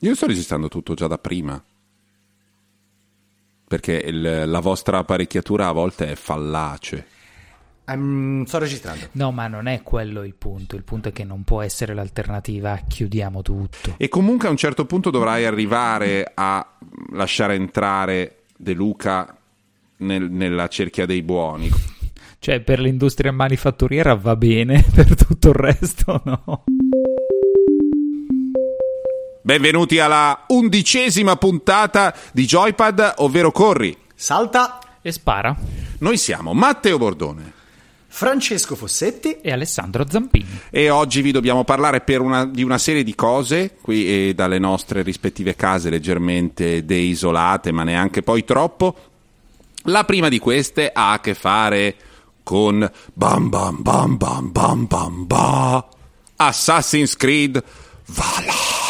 Io sto registrando tutto già da prima. Perché il- la vostra apparecchiatura a volte è fallace. Ehm, sto registrando. No, ma non è quello il punto. Il punto è che non può essere l'alternativa. Chiudiamo tutto. E comunque a un certo punto dovrai arrivare a lasciare entrare De Luca nel- nella cerchia dei buoni. Cioè, per l'industria manifatturiera va bene, per tutto il resto no. Benvenuti alla undicesima puntata di Joypad, ovvero Corri. Salta E spara. Noi siamo Matteo Bordone Francesco Fossetti. E Alessandro Zampini. e oggi vi dobbiamo parlare per una- di una serie di cose, qui eh, dalle nostre rispettive case leggermente deisolate, ma neanche poi troppo. La prima di queste ha a che fare con bam bam bam bam bam bam ba Assassin's Creed Valhalla.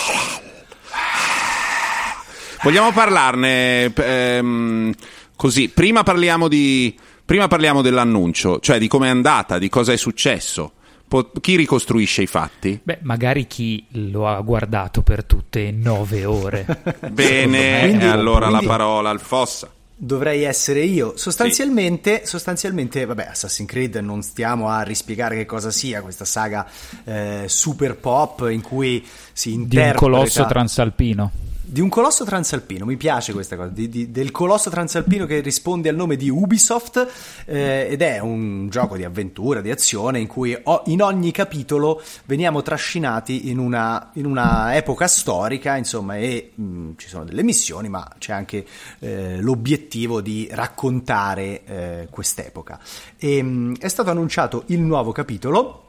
Vogliamo parlarne ehm, così, prima parliamo di prima parliamo dell'annuncio, cioè di come è andata, di cosa è successo. Po- chi ricostruisce i fatti? Beh, magari chi lo ha guardato per tutte nove ore. Bene, Quindi- e allora quindi- la parola al Fossa. Dovrei essere io. Sostanzialmente, sostanzialmente, vabbè, Assassin's Creed non stiamo a rispiegare che cosa sia questa saga eh, super pop in cui si di un interpreta colosso transalpino. Di un colosso transalpino, mi piace questa cosa, di- di- del colosso transalpino che risponde al nome di Ubisoft eh, ed è un gioco di avventura, di azione in cui o- in ogni capitolo veniamo trascinati in una, in una epoca storica, insomma, e mh, ci sono delle missioni, ma c'è anche eh, l'obiettivo di raccontare eh, quest'epoca. E, mh, è stato annunciato il nuovo capitolo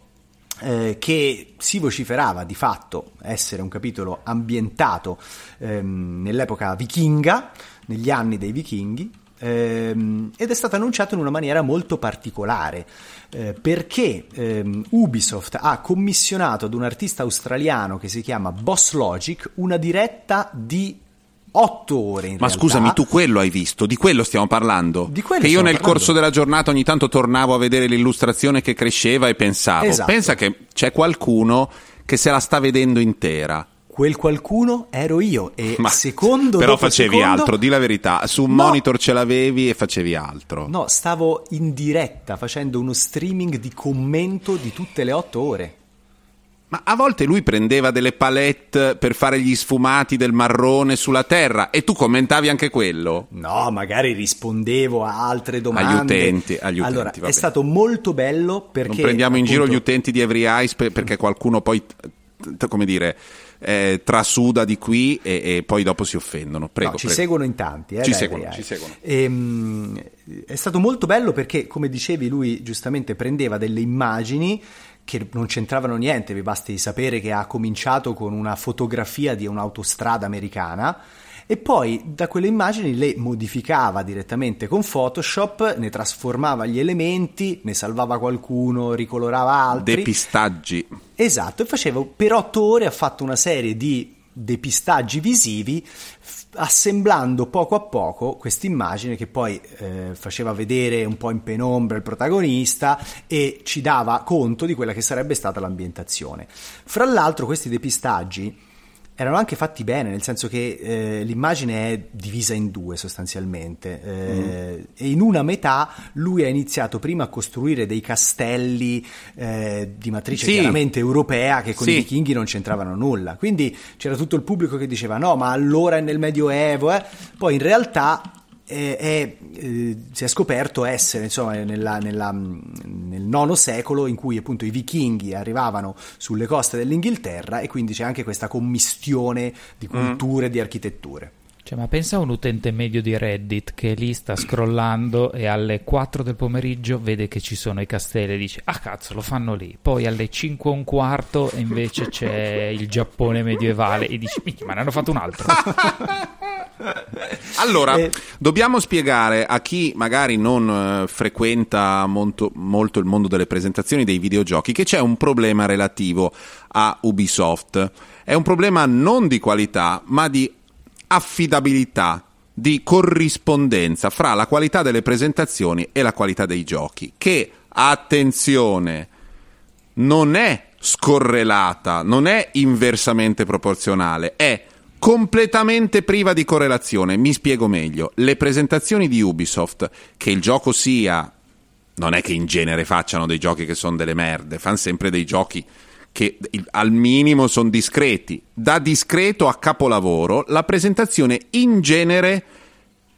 eh, che si vociferava di fatto essere un capitolo ambientato ehm, nell'epoca vichinga, negli anni dei vichinghi, ehm, ed è stato annunciato in una maniera molto particolare. eh, perché ehm, Ubisoft ha commissionato ad un artista australiano che si chiama Boss Logic una diretta di 8 ore in Ma realtà. scusami, tu quello hai visto? Di quello stiamo parlando? Di quello che io nel parlando. corso della giornata ogni tanto tornavo a vedere l'illustrazione che cresceva e pensavo, Esatto. pensa che c'è qualcuno che se la sta vedendo intera. Quel qualcuno ero io e Ma- secondo Però facevi secondo- altro, di la verità. Su un No. monitor ce l'avevi e facevi altro. No, stavo in diretta facendo uno streaming di commento di tutte le otto ore. Ma a volte lui prendeva delle palette per fare gli sfumati del marrone sulla terra e tu commentavi anche quello. No, magari rispondevo a altre domande. Agli utenti, agli utenti, allora, è stato molto bello perché... non prendiamo in giro gli appunto, utenti di Every Eyes per- perché qualcuno poi, come dire, eh, trasuda di qui e, e poi dopo si offendono. Prego, no, ci prego. seguono in tanti. Eh, Ci dai, seguono, ci seguono. Ehm, è stato molto bello perché, come dicevi, lui giustamente prendeva delle immagini che non c'entravano niente, vi basti sapere che ha cominciato con una fotografia di un'autostrada americana e poi da quelle immagini le modificava direttamente con Photoshop, ne trasformava gli elementi, ne salvava qualcuno, ricolorava altri. Depistaggi. Esatto, e facevo per otto ore ha fatto una serie di depistaggi visivi assemblando poco a poco questa immagine che poi eh, faceva vedere un po' in penombra il protagonista e ci dava conto di quella che sarebbe stata l'ambientazione. Fra l'altro questi depistaggi erano anche fatti bene, nel senso che eh, l'immagine è divisa in due sostanzialmente eh, e in una metà lui ha iniziato prima a costruire dei castelli eh, di matrice Sì. chiaramente europea che con Sì. i vichinghi non c'entravano nulla. Quindi c'era tutto il pubblico che diceva no, ma allora è nel Medioevo, eh. poi in realtà eh, è, eh, si è scoperto essere insomma nella- nella- nel nono secolo in cui appunto i vichinghi arrivavano sulle coste dell'Inghilterra e quindi c'è anche questa commistione di culture e di architetture. Cioè, ma pensa a un utente medio di Reddit che lì sta scrollando e alle 4 del pomeriggio vede che ci sono i castelli e dice ah cazzo lo fanno lì. Poi alle 5 e un quarto invece c'è il Giappone medievale e dici "Minchia, ma ne hanno fatto un altro Allora, Eh. dobbiamo spiegare a chi magari non eh, frequenta molto, molto il mondo delle presentazioni dei videogiochi che c'è un problema relativo a Ubisoft. È un problema non di qualità, ma di affidabilità, di corrispondenza fra la qualità delle presentazioni e la qualità dei giochi, che, attenzione, non è scorrelata, non è inversamente proporzionale, è completamente priva di correlazione. Mi spiego meglio. Le presentazioni di Ubisoft, che il gioco sia... Non è che in genere facciano dei giochi che sono delle merde, fanno sempre dei giochi che al minimo sono discreti. Da discreto a capolavoro, la presentazione in genere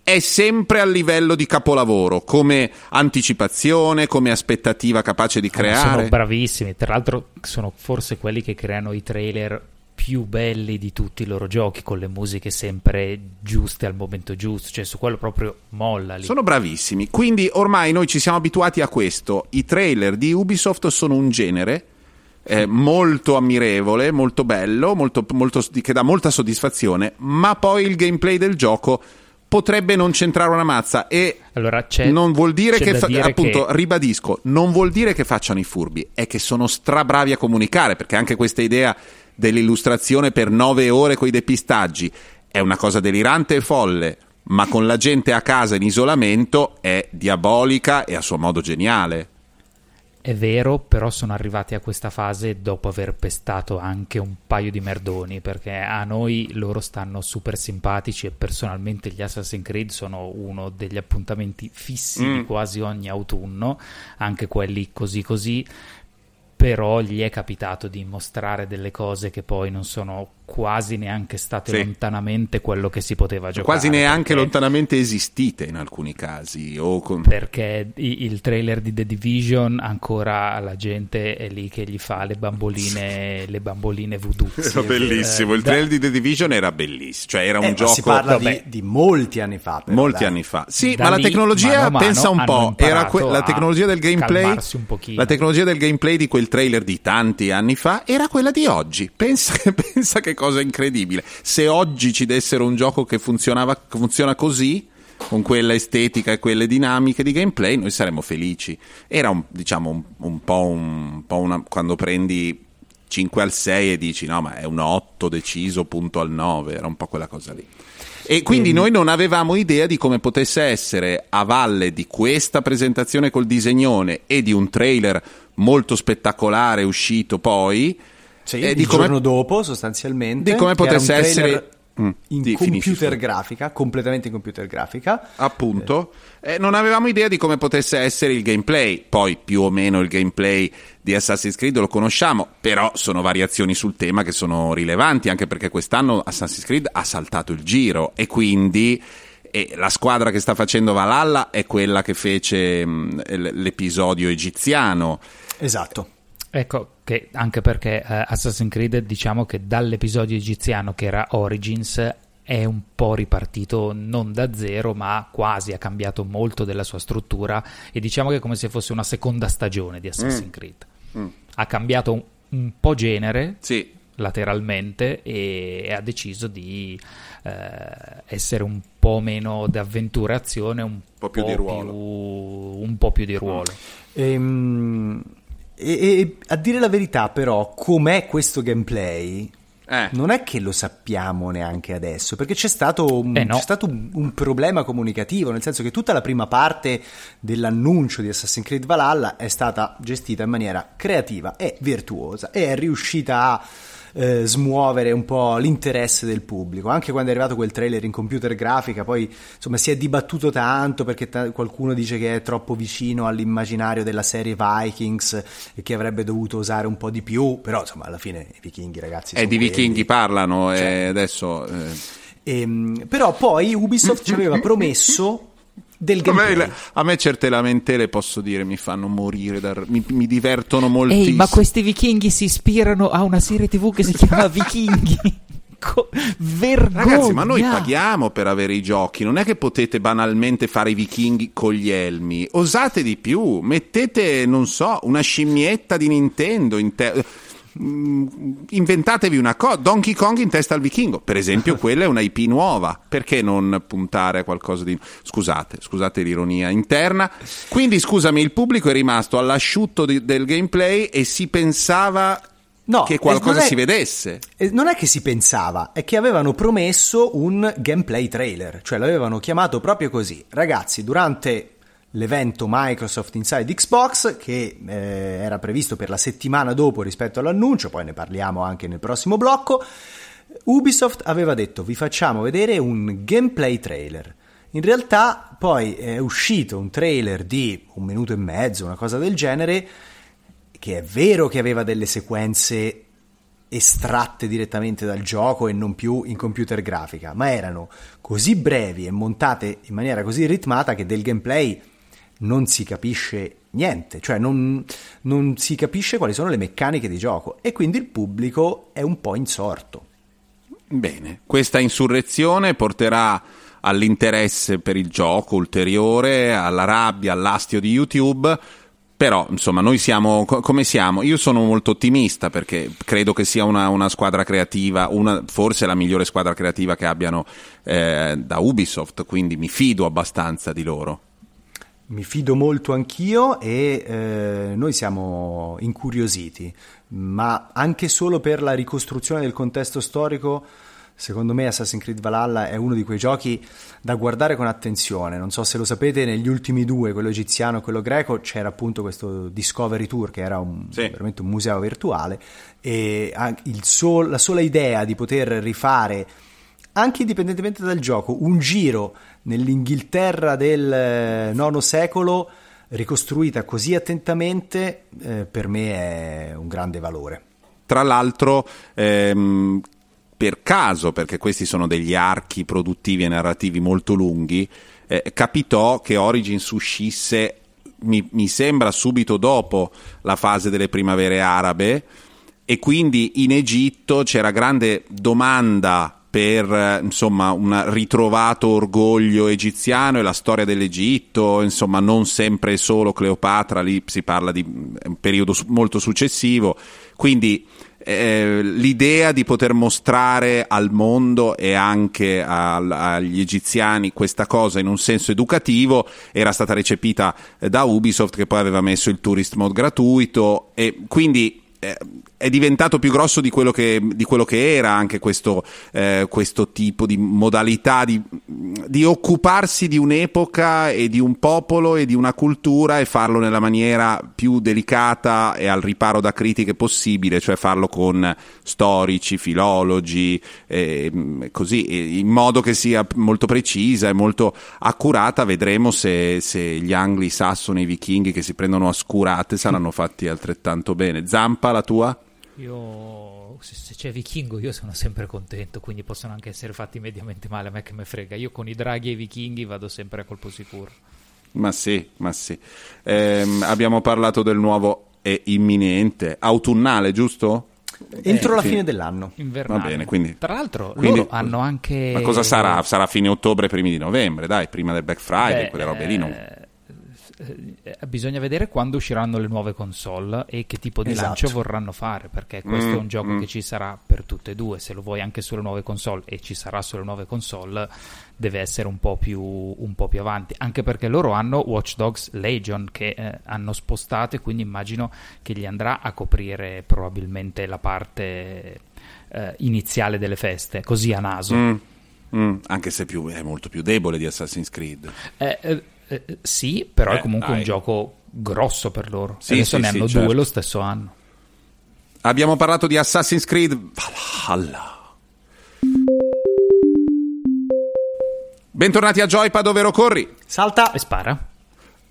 è sempre a livello di capolavoro, come anticipazione, come aspettativa capace di creare. Sono bravissimi, tra l'altro sono forse quelli che creano i trailer più belli di tutti i loro giochi, con le musiche sempre giuste al momento giusto, cioè su quello proprio molla lì. Sono bravissimi, quindi ormai noi ci siamo abituati a questo, i trailer di Ubisoft sono un genere eh, molto ammirevole, molto bello, molto, molto, che dà molta soddisfazione, ma poi il gameplay del gioco potrebbe non centrare una mazza e allora, non vuol dire che fa- dire appunto che... ribadisco non vuol dire che facciano i furbi è che sono strabravi a comunicare perché anche questa idea dell'illustrazione per nove ore con i depistaggi. È una cosa delirante e folle ma con la gente a casa in isolamento è diabolica e a suo modo geniale. È vero, però sono arrivati a questa fase dopo aver pestato anche un paio di merdoni, perché a noi loro stanno super simpatici e personalmente gli Assassin's Creed sono uno degli appuntamenti fissi mm. di quasi ogni autunno, anche quelli così così, però gli è capitato di mostrare delle cose che poi non sono quasi neanche state sì. lontanamente quello che si poteva giocare. Quasi neanche perché, lontanamente esistite in alcuni casi. Con... Perché il trailer di The Division ancora la gente è lì che gli fa le bamboline, le bamboline voodoo. Era bellissimo, eh, il trailer di The Division era bellissimo, cioè era un eh, gioco... Si parla di, di, molti anni fa. Però, molti dai. anni fa. Sì, da ma lì, la tecnologia, mano pensa un po', era que- la tecnologia del gameplay... La tecnologia del gameplay di quel trailer di tanti anni fa era quella di oggi. Pensa, pensa che cosa incredibile. Se oggi ci dessero un gioco che funziona così, con quella estetica e quelle dinamiche di gameplay, noi saremmo felici. Era un, diciamo, un, un po', un, po una, quando prendi 5 al 6 e dici no, ma è un 8 deciso, punto al 9, era un po' quella cosa lì. E quindi e... noi non avevamo idea di come potesse essere a valle di questa presentazione col disegnone e di un trailer molto spettacolare uscito poi sì, eh, il come, giorno dopo sostanzialmente. Di come potesse essere mm, in di, computer finisci, grafica, completamente in computer grafica. Appunto, eh. Eh, non avevamo idea di come potesse essere il gameplay. Poi più o meno il gameplay di Assassin's Creed lo conosciamo, però sono variazioni sul tema che sono rilevanti, anche perché quest'anno Assassin's Creed ha saltato il giro e quindi e la squadra che sta facendo Valhalla è quella che fece mh, mm, l'episodio egiziano. Esatto. Ecco, che anche perché eh, Assassin's Creed diciamo che dall'episodio egiziano che era Origins è un po' ripartito non da zero ma quasi ha cambiato molto della sua struttura e diciamo che è come se fosse una seconda stagione di Assassin's mm. Creed. Mm. Ha cambiato un, un po' genere sì. lateralmente e, e, ha deciso di eh, essere un po' meno di avventura e azione, un po' più po di ruolo. Più, un po' più di ruolo. Ehm e, e, a dire la verità, però, com'è questo gameplay? Eh. Non è che lo sappiamo neanche adesso, perché c'è stato, un, eh no. c'è stato un, un, problema comunicativo, nel senso che tutta la prima parte dell'annuncio di Assassin's Creed Valhalla è stata gestita in maniera creativa e virtuosa e è riuscita a eh, smuovere un po' l'interesse del pubblico. Anche quando è arrivato quel trailer in computer grafica, poi insomma si è dibattuto tanto perché t- qualcuno dice che è troppo vicino all'immaginario della serie Vikings e che avrebbe dovuto usare un po' di più, però insomma alla fine i vichinghi ragazzi... Eh, di quelli. vichinghi parlano cioè, e adesso... Eh... Ehm, però poi Ubisoft ci aveva promesso del gameplay. A me, a me, certe lamentele, posso dire, mi fanno morire, da, mi, mi, divertono moltissimo. Ehi, ma questi vichinghi si ispirano a una serie tv che si chiama Vichinghi. vergogna. Ragazzi, ma noi paghiamo per avere i giochi, non è che potete banalmente fare i vichinghi con gli elmi. Osate di più, mettete, non so, una scimmietta di Nintendo in te- inventatevi una cosa, Donkey Kong in testa al vichingo, per esempio, quella è una IP nuova, perché non puntare a qualcosa di... Scusate, scusate l'ironia interna. Quindi scusami, il pubblico è rimasto all'asciutto di, del gameplay e si pensava No, che qualcosa è, si vedesse. Non è che si pensava, è che avevano promesso un gameplay trailer, cioè l'avevano chiamato proprio così. Ragazzi, durante l'evento Microsoft Inside Xbox che eh, era previsto per la settimana dopo rispetto all'annuncio, poi ne parliamo anche nel prossimo blocco. Ubisoft aveva detto vi facciamo vedere un gameplay trailer. In realtà poi è uscito un trailer di un minuto e mezzo, una cosa del genere, che è vero che aveva delle sequenze estratte direttamente dal gioco e non più in computer grafica, ma erano così brevi e montate in maniera così ritmata che del gameplay non si capisce niente, cioè non, non si capisce quali sono le meccaniche di gioco e quindi il pubblico è un po' insorto. Bene, questa insurrezione porterà all'interesse per il gioco ulteriore, alla rabbia, all'astio di YouTube. Però, insomma, noi siamo come siamo. Io sono molto ottimista perché credo che sia una, una squadra creativa, una, forse la migliore squadra creativa che abbiano eh, da Ubisoft, quindi mi fido abbastanza di loro. Mi fido molto anch'io e eh, noi siamo incuriositi, ma anche solo per la ricostruzione del contesto storico Secondo me Assassin's Creed Valhalla è uno di quei giochi da guardare con attenzione. Non so se lo sapete, negli ultimi due, quello egiziano e quello greco, c'era appunto questo Discovery Tour che era un, sì. veramente un museo virtuale e sol, la sola idea di poter rifare, anche indipendentemente dal gioco, un giro nell'Inghilterra del IX secolo ricostruita così attentamente, eh, per me è un grande valore. Tra l'altro, ehm, per caso, perché questi sono degli archi produttivi e narrativi molto lunghi, eh, capitò che Origins uscisse, mi, mi sembra, subito dopo la fase delle primavere arabe e quindi in Egitto c'era grande domanda per insomma un ritrovato orgoglio egiziano e la storia dell'Egitto, insomma non sempre solo Cleopatra, lì si parla di un periodo molto successivo, quindi eh, l'idea di poter mostrare al mondo e anche al, agli egiziani questa cosa in un senso educativo era stata recepita da Ubisoft che poi aveva messo il tourist mode gratuito e quindi eh, è diventato più grosso di quello che, di quello che era anche questo, eh, questo, tipo di modalità di, di, occuparsi di un'epoca e di un popolo e di una cultura e farlo nella maniera più delicata e al riparo da critiche possibile, cioè farlo con storici, filologi, eh, così, in modo che sia molto precisa e molto accurata. Vedremo se, se gli angli sassoni e i vichinghi che si prendono a scurate saranno fatti altrettanto bene. Zampa, la tua? Io, se c'è vichingo, io sono sempre contento, quindi possono anche essere fatti mediamente male, a me che me frega. Io con i draghi e i vichinghi vado sempre a colpo sicuro. Ma sì, ma sì. Eh, abbiamo parlato del nuovo e imminente, autunnale, giusto? Entro eh, la fine dell'anno. Invernale. Va bene, quindi... Tra l'altro quindi, loro hanno anche... Ma cosa sarà? Sarà fine ottobre, primi di novembre, dai, prima del Black Friday, Beh, quelle robe lì non... Eh, bisogna vedere quando usciranno le nuove console e che tipo di esatto. lancio vorranno fare, perché questo mm, è un gioco mm. che ci sarà per tutte e due. Se lo vuoi anche sulle nuove console e ci sarà sulle nuove console, deve essere un po' più, un po più avanti. Anche perché loro hanno Watch Dogs Legion che eh, hanno spostato e quindi immagino che gli andrà a coprire probabilmente la parte eh, iniziale delle feste, così a naso. Mm. Mm, anche se più, è molto più debole di Assassin's Creed. Eh, eh eh, sì, però eh, è comunque dai. un gioco grosso per loro. Sì, Adesso sì, ne hanno sì, due certo. lo stesso anno. Abbiamo parlato di Assassin's Creed Valhalla. Bentornati a Joypad, ovvero corri. Salta e spara.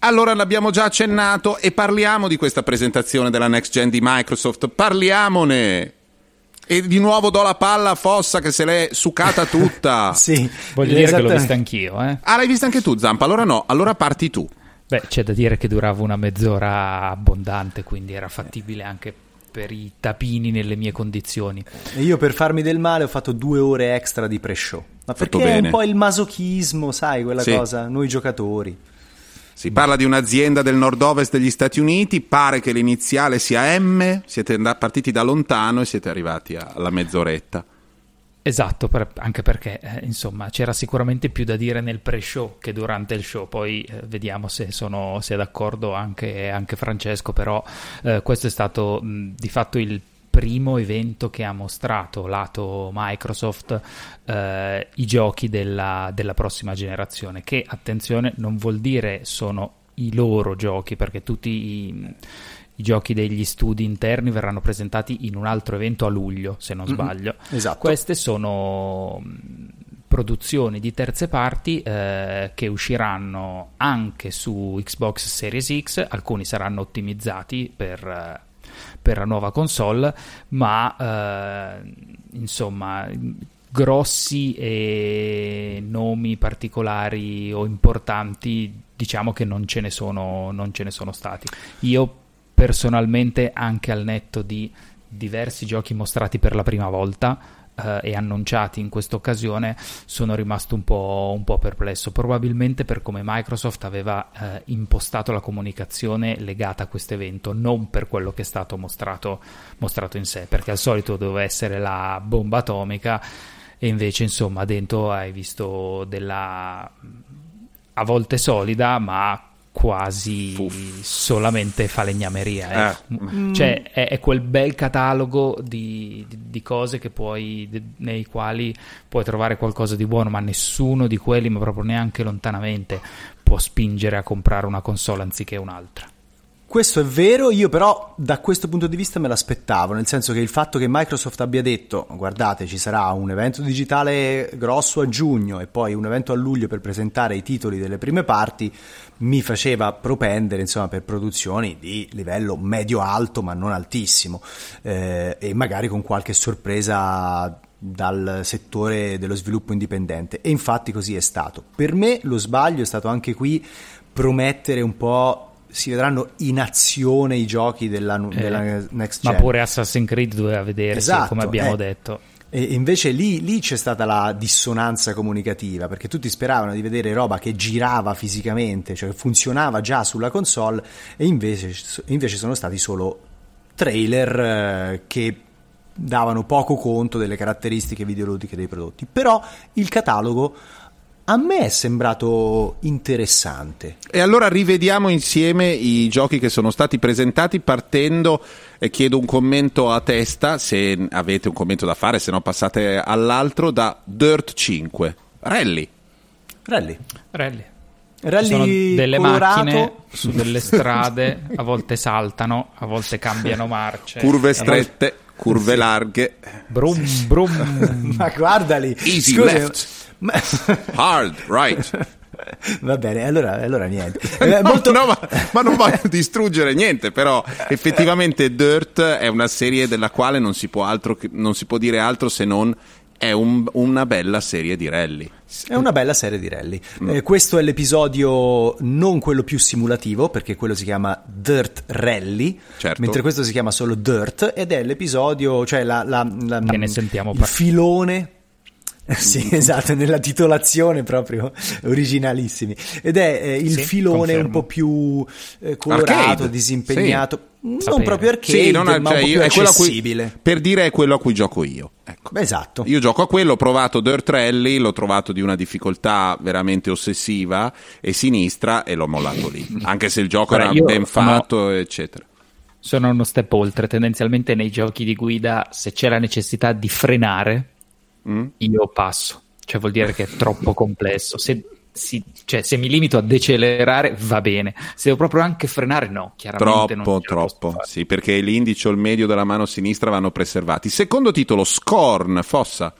Allora l'abbiamo già accennato e parliamo di questa presentazione della next gen di Microsoft. Parliamone. E di nuovo do la palla a Fossa che se l'è succata tutta. sì, voglio dire che l'ho vista anch'io. Eh. Ah, l'hai vista anche tu, Zampa? Allora no, allora parti tu. Beh, c'è da dire che durava una mezz'ora abbondante, quindi era fattibile anche per i tapini nelle mie condizioni. E io per farmi del male ho fatto due ore extra di pre-show. Ma perché è un po' il masochismo, sai, quella sì. cosa, noi giocatori. Si parla di un'azienda del nord-ovest degli Stati Uniti, pare che l'iniziale sia M, siete partiti da lontano e siete arrivati alla mezz'oretta. Esatto, per, anche perché eh, insomma c'era sicuramente più da dire nel pre-show che durante il show, poi eh, vediamo se, sono, se, è d'accordo anche, anche Francesco, però eh, questo è stato mh, di fatto il primo evento che ha mostrato lato Microsoft eh, i giochi della, della prossima generazione, che attenzione non vuol dire sono i loro giochi, perché tutti i, i giochi degli studi interni verranno presentati in un altro evento a luglio, se non sbaglio. Mm-hmm. Esatto. Queste sono produzioni di terze parti eh, che usciranno anche su Xbox Series X, alcuni saranno ottimizzati per, eh, per la nuova console, ma eh, insomma grossi e nomi particolari o importanti diciamo che non ce ne sono, non ce ne sono stati. Io personalmente anche al netto di diversi giochi mostrati per la prima volta eh, e annunciati in questa occasione sono rimasto un po', un po', perplesso, probabilmente per come Microsoft aveva eh, impostato la comunicazione legata a questo evento, non per quello che è stato mostrato, mostrato in sé, perché al solito doveva essere la bomba atomica e invece insomma dentro hai visto della a volte solida ma quasi Uff. solamente falegnameria. Eh. Eh. Cioè, è, è, quel bel catalogo di, di, di cose puoi, di, nei quali puoi trovare qualcosa di buono, ma nessuno di quelli, ma proprio neanche lontanamente, può spingere a comprare una console anziché un'altra. Questo è vero, io però da questo punto di vista me l'aspettavo, nel senso che il fatto che Microsoft abbia detto guardate ci sarà un evento digitale grosso a giugno e poi un evento a luglio per presentare i titoli delle prime parti mi faceva propendere insomma, per produzioni di livello medio-alto ma non altissimo eh, e magari con qualche sorpresa dal settore dello sviluppo indipendente e infatti così è stato. Per me lo sbaglio è stato anche qui promettere un po' si vedranno in azione i giochi della, eh, della next gen. Ma pure Assassin's Creed doveva vedersi, esatto, come abbiamo eh. detto. E invece lì, lì, c'è stata la dissonanza comunicativa, perché tutti speravano di vedere roba che girava fisicamente, cioè che funzionava già sulla console, e invece, invece sono stati solo trailer eh, che davano poco conto delle caratteristiche videoludiche dei prodotti. Però il catalogo a me è sembrato interessante. E allora rivediamo insieme i giochi che sono stati presentati partendo e chiedo un commento a testa, se avete un commento da fare, se no passate all'altro, da Dirt 5. Rally. Rally. Rally. Rally sono delle colorato. macchine su delle strade, a volte saltano, a volte cambiano marce. Curve strette, curve sì. larghe. Brum brum. Ma guardali. Easy Scusa, left. Hard, right. Va bene, allora, allora niente. Eh, molto... no, ma, ma, non voglio distruggere niente, però effettivamente Dirt è una serie della quale non si può, altro, non si può dire altro se non è un, una bella serie di rally. È una bella serie di rally. Mm. Eh, questo è l'episodio non quello più simulativo, perché quello si chiama Dirt Rally, certo. mentre questo si chiama solo Dirt, ed è l'episodio, cioè la, la, la, che ne sentiamo il filone sì, esatto, nella titolazione proprio originalissimi. Ed è eh, il sì, filone confermo. un po' più eh, colorato, arcade. disimpegnato. Sì. Non Sapere. proprio arcade, sì, non è, ma cioè, io, è accessibile. Cui, per dire è quello a cui gioco io. Ecco. Esatto. Io gioco a quello, ho provato Dirt Rally, l'ho trovato di una difficoltà veramente ossessiva e sinistra e l'ho mollato lì. Anche se il gioco Ora, era ben fatto, no. eccetera sono uno step oltre. Tendenzialmente nei giochi di guida, se c'è la necessità di frenare, mm? io passo. Cioè vuol dire che è troppo complesso. Se, si, cioè, se mi limito a decelerare va bene, se devo proprio anche frenare no, chiaramente troppo, troppo, sì, perché l'indice o il medio della mano sinistra vanno preservati. Secondo titolo, Scorn, Fossa.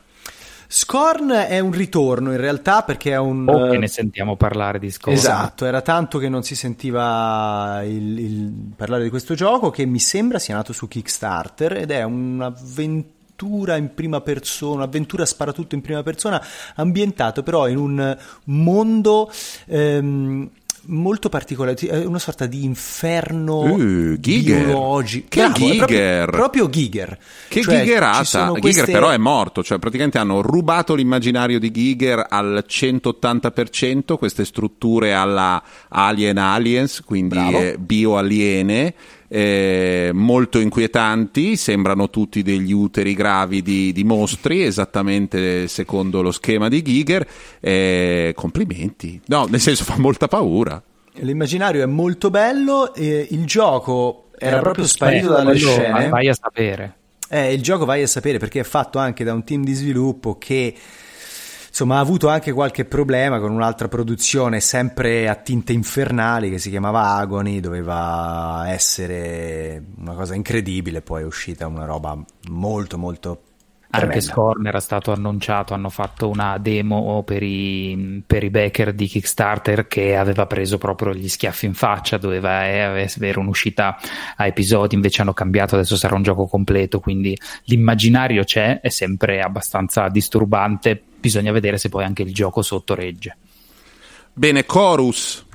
Scorn è un ritorno in realtà perché è un... O che ne sentiamo parlare di Scorn. Esatto, era tanto che non si sentiva il, il parlare di questo gioco che mi sembra sia nato su Kickstarter ed è un'avventura un'avventura in prima persona, un'avventura sparatutto in prima persona, ambientato però in un mondo... Ehm, molto particolare, una sorta di inferno uh, biologico. Che Bravo, Giger! Proprio, proprio Giger. Che cioè, Gigerata! Queste... Giger però è morto, cioè praticamente hanno rubato l'immaginario di Giger al 180%, queste strutture alla Alien Aliens, quindi eh, bioaliene eh, molto inquietanti, sembrano tutti degli uteri gravi di, di mostri, esattamente secondo lo schema di Giger. Eh, complimenti, no, nel senso fa molta paura. L'immaginario è molto bello, e il gioco era, era proprio sparito dalle scene. Vai a sapere. Eh, il gioco vai a sapere perché è fatto anche da un team di sviluppo che insomma ha avuto anche qualche problema con un'altra produzione sempre a tinte infernali che si chiamava Agony, doveva essere una cosa incredibile, poi è uscita una roba molto molto anche Scorn era stato annunciato, hanno fatto una demo per i, per i backer di Kickstarter che aveva preso proprio gli schiaffi in faccia, doveva eh, avere un'uscita a episodi, invece hanno cambiato, adesso sarà un gioco completo, quindi l'immaginario c'è, è sempre abbastanza disturbante, bisogna vedere se poi anche il gioco sotto regge. Bene, Chorus.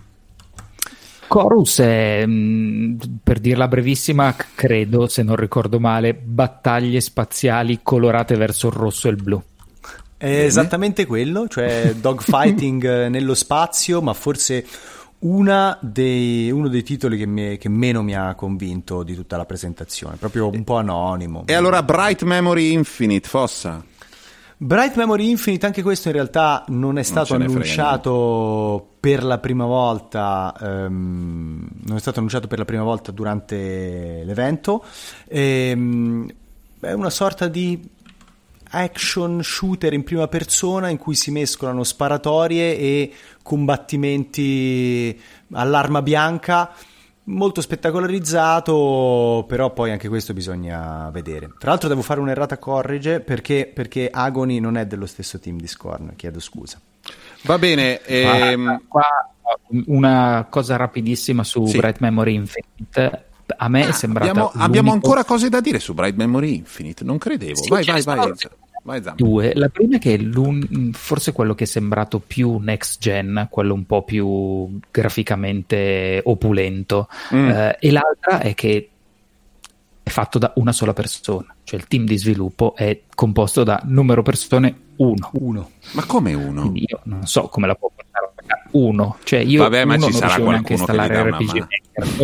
Chorus è, mm, per dirla brevissima, credo, se non ricordo male, battaglie spaziali colorate verso il rosso e il blu. È esattamente quello, cioè dogfighting nello spazio, ma forse dei, uno dei titoli che, mi, che, meno mi ha convinto di tutta la presentazione, proprio un po' anonimo. E allora Bright Memory Infinite, Fossa? Bright Memory Infinite, anche questo in realtà non è stato non annunciato per la prima volta, um, non è stato annunciato per la prima volta durante l'evento. E, um, è una sorta di action shooter in prima persona in cui si mescolano sparatorie e combattimenti all'arma bianca molto spettacolarizzato, però poi anche questo bisogna vedere. Tra l'altro devo fare un'errata corrige perché, perché Agony non è dello stesso team di Scorn, chiedo scusa. Va bene. Ehm... Qua, una cosa rapidissima su sì. Bright Memory Infinite. A me è sembrato. Abbiamo, abbiamo, ancora cose da dire su Bright Memory Infinite, non credevo. Sì, vai, vai, vai. Due. La prima è che forse quello che è sembrato più next gen, quello un po' più graficamente opulento, mm. eh, e l'altra è che è fatto da una sola persona, cioè il team di sviluppo è composto da numero persone uno. uno. Ma come uno? Quindi io non so come la può portare uno, cioè io Vabbè, ma ci sarà qualcuno che installare RPG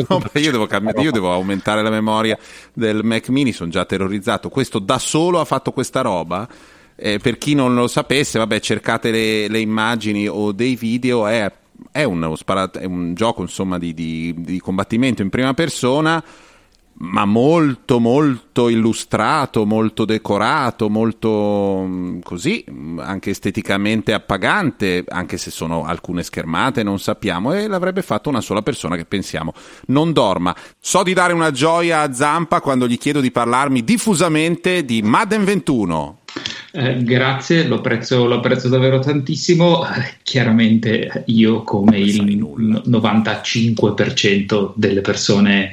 no, io, devo cambi- io devo aumentare la memoria del Mac mini, sono già terrorizzato. Questo da solo ha fatto questa roba. Eh, per chi non lo sapesse, vabbè, cercate le, le immagini o dei video, è, è, un, è un, gioco insomma, di, di, di combattimento in prima persona ma molto molto illustrato, molto decorato, molto mm, così, mm, anche esteticamente appagante, anche se sono alcune schermate, non sappiamo, e l'avrebbe fatto una sola persona che pensiamo non dorma. So di dare una gioia a Zampa quando gli chiedo di parlarmi diffusamente di Madden 21. Eh, grazie, lo apprezzo, lo apprezzo, davvero tantissimo. Eh, chiaramente io come il 95% delle persone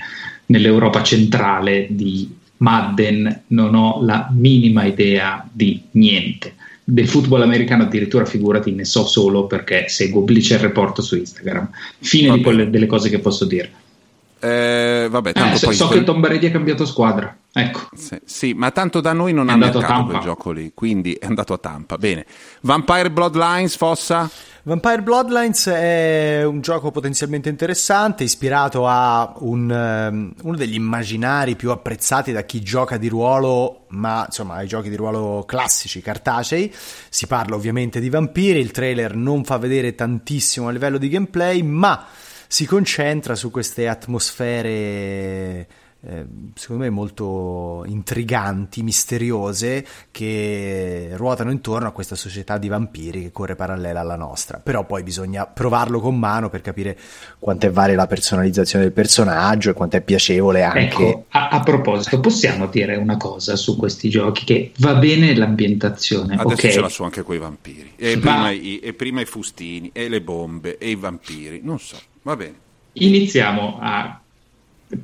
nell'Europa centrale di Madden non ho la minima idea di niente. Del football americano addirittura figurati ne so solo perché seguo Bleacher Report su Instagram. Fine vabbè. di quelle delle cose che posso dire. Eh, vabbè, eh, so, so che Tom Brady ha cambiato squadra. Ecco. Sì, sì, ma tanto da noi non è ha mercato quel gioco lì, quindi è andato a Tampa. Bene. Vampire Bloodlines, Fossa? Vampire Bloodlines è un gioco potenzialmente interessante, ispirato a un, um, uno degli immaginari più apprezzati da chi gioca di ruolo, ma insomma ai giochi di ruolo classici, cartacei. Si parla ovviamente di vampiri, il trailer non fa vedere tantissimo a livello di gameplay, ma si concentra su queste atmosfere eh, secondo me molto intriganti, misteriose, che ruotano intorno a questa società di vampiri che corre parallela alla nostra. Però poi bisogna provarlo con mano per capire quanto è vale la personalizzazione del personaggio e quanto è piacevole anche. Ecco, a, a proposito, possiamo dire una cosa su questi giochi: che va bene l'ambientazione. Adesso okay. ce la so anche con i vampiri. E, Ma... prima i, e prima i fustini, e le bombe, e i vampiri. Non so, va bene. Iniziamo a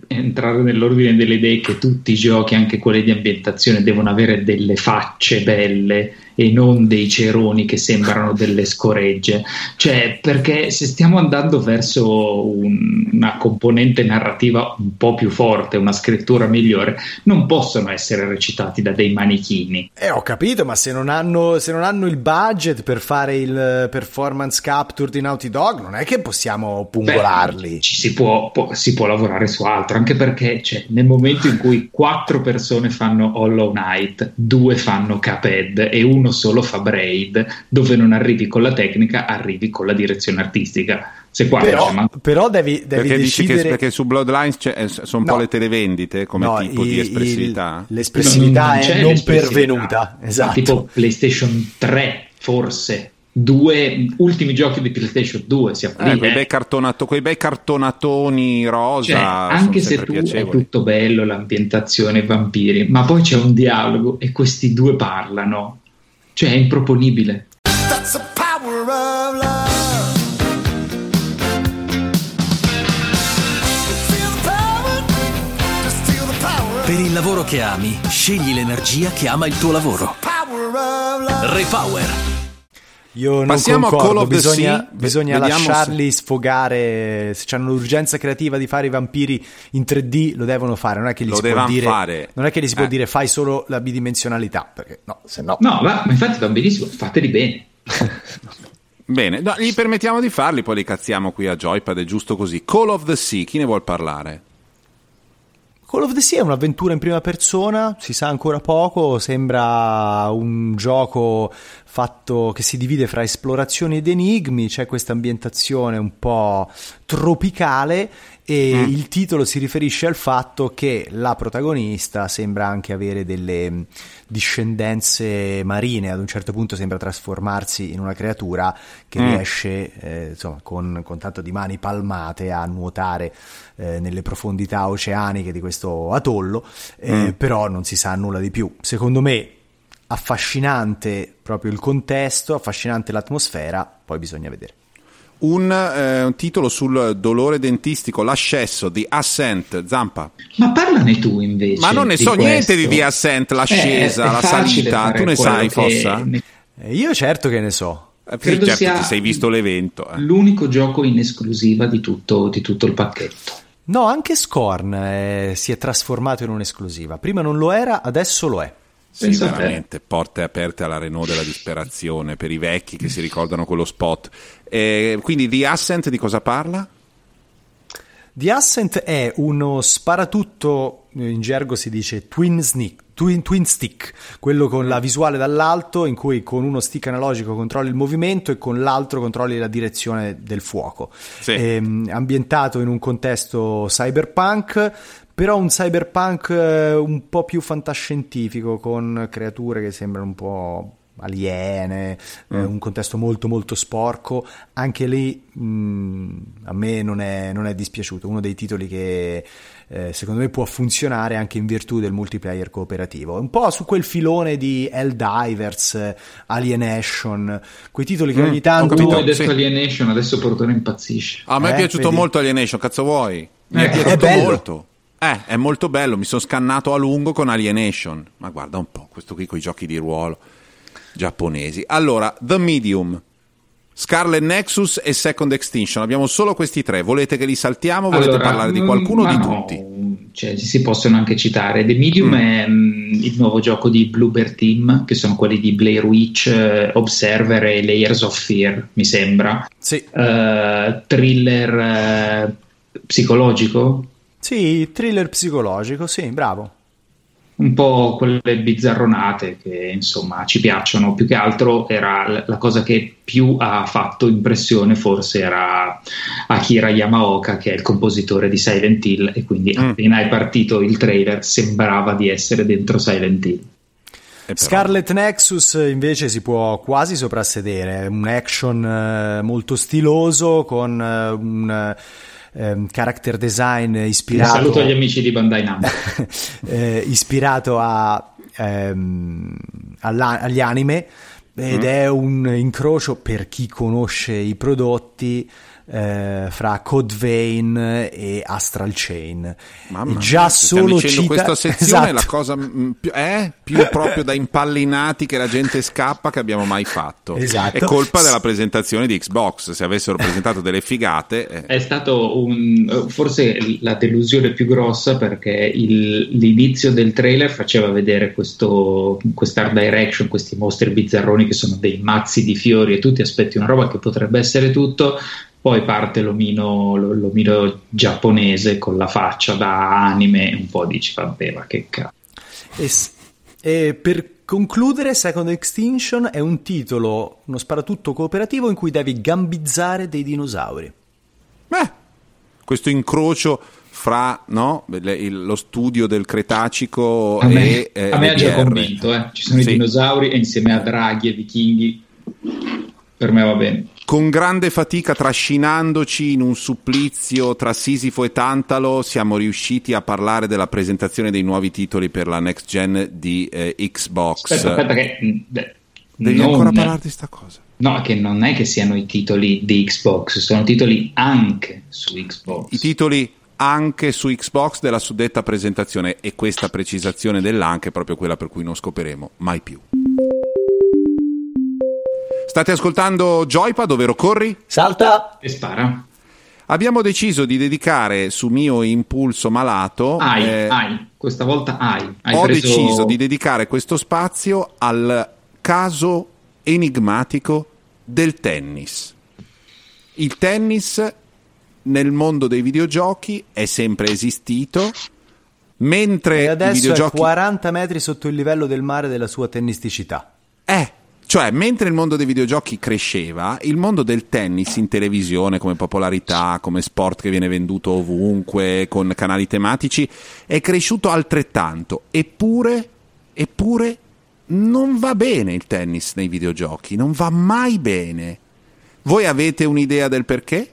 entrare nell'ordine delle idee che tutti i giochi, anche quelli di ambientazione, devono avere delle facce belle e non dei ceroni che sembrano delle scoregge. Cioè, perché se stiamo andando verso un, una componente narrativa un po' più forte, una scrittura migliore, non possono essere recitati da dei manichini. Eh, ho capito, ma se non hanno, se non hanno il budget per fare il performance capture di Naughty Dog, non è che possiamo pungolarli. Beh, ci si può, può, si può lavorare su altro, anche perché cioè, nel momento in cui quattro persone fanno Hollow Knight, due fanno Cuphead e uno uno solo fa braid, dove non arrivi con la tecnica, arrivi con la direzione artistica. Se qua però, man- però devi, devi perché decidere... che, perché su Bloodlines eh, sono un no. po' le televendite come no, tipo i, di espressività. Il, l'espressività non, non è non pervenuta. Esatto. Tipo PlayStation 3 forse due ultimi giochi di PlayStation 2 siamo Eh, lì, quei, eh. bei cartonato- quei bei cartonatoni rosa. Cioè, anche se tu è piacevoli. tutto bello, l'ambientazione, vampiri, ma poi c'è un dialogo e questi due parlano. Cioè, è improponibile. Per il lavoro che ami, scegli l'energia che ama il tuo lavoro. Repower. Io non Passiamo a concordo, Call of the bisogna, Sea. bisogna Vediamo se- lasciarli sfogare, se hanno l'urgenza creativa di fare i vampiri in 3D lo devono fare, non è che gli Lo si può dire, fare. non è che gli si può Eh. dire fai solo la bidimensionalità, perché no, se no... No, va- ma infatti va benissimo, fateli bene. Bene, no, gli permettiamo di farli, poi li cazziamo qui a Joypad, è giusto così. Call of the Sea, chi ne vuol parlare? Call of the Sea è un'avventura in prima persona, si sa ancora poco, sembra un gioco fatto che si divide fra esplorazioni ed enigmi, c'è questa ambientazione un po' tropicale e il titolo si riferisce al fatto che la protagonista sembra anche avere delle mh, discendenze marine, ad un certo punto sembra trasformarsi in una creatura che riesce eh, insomma con, con tanto di mani palmate a nuotare eh, nelle profondità oceaniche di questo atollo, eh, però non si sa nulla di più. Secondo me affascinante proprio il contesto, affascinante l'atmosfera, poi bisogna vedere. Un, eh, un titolo sul dolore dentistico, l'ascesso di Ascent, Zampa. Ma parlane tu invece. Ma non ne di so niente questo. di The Ascent, l'ascesa, Eh, la salita. Tu ne sai, che- Fossa? ne- Eh, io certo che ne so. Eh, Credo certo, sia ti sei visto l'evento. eh. L'unico gioco in esclusiva di tutto, di tutto il pacchetto. No, anche Scorn eh, si è trasformato in un'esclusiva. Prima non lo era, adesso lo è. Sì, veramente, porte aperte alla Renault della disperazione per i vecchi che si ricordano quello spot. Eh, quindi The Ascent di cosa parla? The Ascent è uno sparatutto, in gergo si dice twin, sneak, twin, twin stick, quello con la visuale dall'alto in cui con uno stick analogico controlli il movimento e con l'altro controlli la direzione del fuoco. Sì. Ehm, ambientato in un contesto cyberpunk, però un cyberpunk eh, un po' più fantascientifico con creature che sembrano un po' aliene, eh, un contesto molto molto sporco, anche lì mh, a me non è, non è dispiaciuto, uno dei titoli che eh, secondo me può funzionare anche in virtù del multiplayer cooperativo, un po' su quel filone di Helldivers, eh, Alienation, quei titoli che ogni tanto... Tu capito. hai detto Sì. Alienation, adesso Portone impazzisce. A me è Eh, piaciuto vedi? molto Alienation, cazzo vuoi? Mi è Eh, piaciuto è bello. molto. Eh, è molto bello, mi sono scannato a lungo con Alienation. Ma guarda un po', questo qui con i giochi di ruolo giapponesi. Allora, The Medium, Scarlet Nexus e Second Extinction. Abbiamo solo questi tre. Volete che li saltiamo? Volete Allora, parlare di mm, qualcuno o di no, tutti? Cioè, si possono anche citare. The Medium è mm, il nuovo gioco di Bluebird Team, che sono quelli di Blair Witch, eh, Observer e Layers of Fear, mi sembra. Sì, Eh, thriller eh, psicologico, sì, thriller psicologico, sì, bravo. Un po' quelle bizzarronate che insomma ci piacciono. Più che altro era la cosa che più ha fatto impressione, forse era Akira Yamaoka, che è il compositore di Silent Hill, e quindi Mm. appena è partito il trailer sembrava di essere dentro Silent Hill. Però- Scarlet Nexus invece si può quasi soprassedere, è un action eh, molto stiloso con eh, un ehm, character design Un ispirato, saluto agli amici di Bandai Namco. eh, ispirato a, ehm, alla- agli anime ed è un incrocio per chi conosce i prodotti eh, fra Code Vein e Astral Chain. Mamma mia, già stiamo solo dicendo cita- questa sezione è la Esatto. cosa più, è più proprio da impallinati che la gente scappa che abbiamo mai fatto. Esatto. È colpa della presentazione di Xbox. Se avessero presentato delle figate, eh, È stato un, forse la delusione più grossa perché il- l'inizio del trailer faceva vedere questo, quest'art direction, questi mostri bizzarroni che sono dei mazzi di fiori e tu ti aspetti una roba che potrebbe essere tutto. Poi parte l'omino, l'omino giapponese con la faccia da anime e un po' dici vabbè ma che cazzo. E, s- e per concludere, Second Extinction è un titolo, uno sparatutto cooperativo in cui devi gambizzare dei dinosauri. beh, questo incrocio fra no, le- il- lo studio del Cretacico A me, e eh, a me ha già convinto, eh. ci sono Sì. i dinosauri e insieme a draghi e vichinghi Per me va bene. Con grande fatica, trascinandoci in un supplizio tra Sisifo e Tantalo, siamo riusciti a parlare della presentazione dei nuovi titoli per la next gen di eh, Xbox. Aspetta, aspetta che... mm, beh, Devi non- ancora parlare di sta cosa. No, che non è che siano i titoli di Xbox, sono titoli anche su Xbox. I titoli anche su Xbox della suddetta presentazione e questa precisazione dell'anche è proprio quella per cui non scoperemo mai più. State ascoltando Joypad, ovvero Corri? Salta! E spara. Abbiamo deciso di dedicare su mio impulso malato. Hai, eh, hai, questa volta hai. hai ho preso- deciso di dedicare questo spazio al caso enigmatico del tennis. Il tennis nel mondo dei videogiochi è sempre esistito, mentre E i adesso videogiochi è 40 metri sotto il livello del mare della sua tennisticità. Eh, cioè, mentre il mondo dei videogiochi cresceva, il mondo del tennis in televisione come popolarità, come sport che viene venduto ovunque, con canali tematici, è cresciuto altrettanto. Eppure, eppure, non va bene il tennis nei videogiochi, non va mai bene. Voi avete un'idea del perché?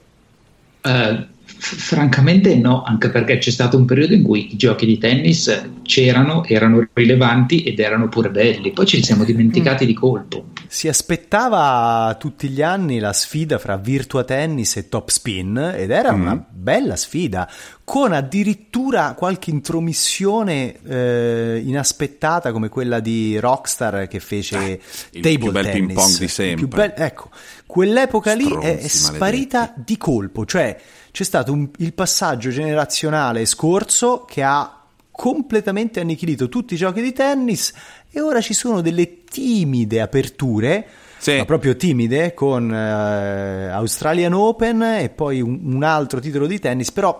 Eh, francamente no, anche perché c'è stato un periodo in cui i giochi di tennis c'erano, erano rilevanti ed erano pure belli. Poi ce li siamo dimenticati di colpo. Si aspettava tutti gli anni la sfida fra Virtua Tennis e Top Spin ed era una bella sfida, con addirittura qualche intromissione eh, inaspettata come quella di Rockstar che fece il Table più bel Tennis. ping pong di sempre. bel- ecco, quell'epoca lì è, è Stronzi sparita di colpo, cioè c'è stato un- il passaggio generazionale scorso che ha completamente annichilito tutti i giochi di tennis e ora ci sono delle timide aperture, Sì. ma proprio timide, con eh, Australian Open e poi un, un altro titolo di tennis, però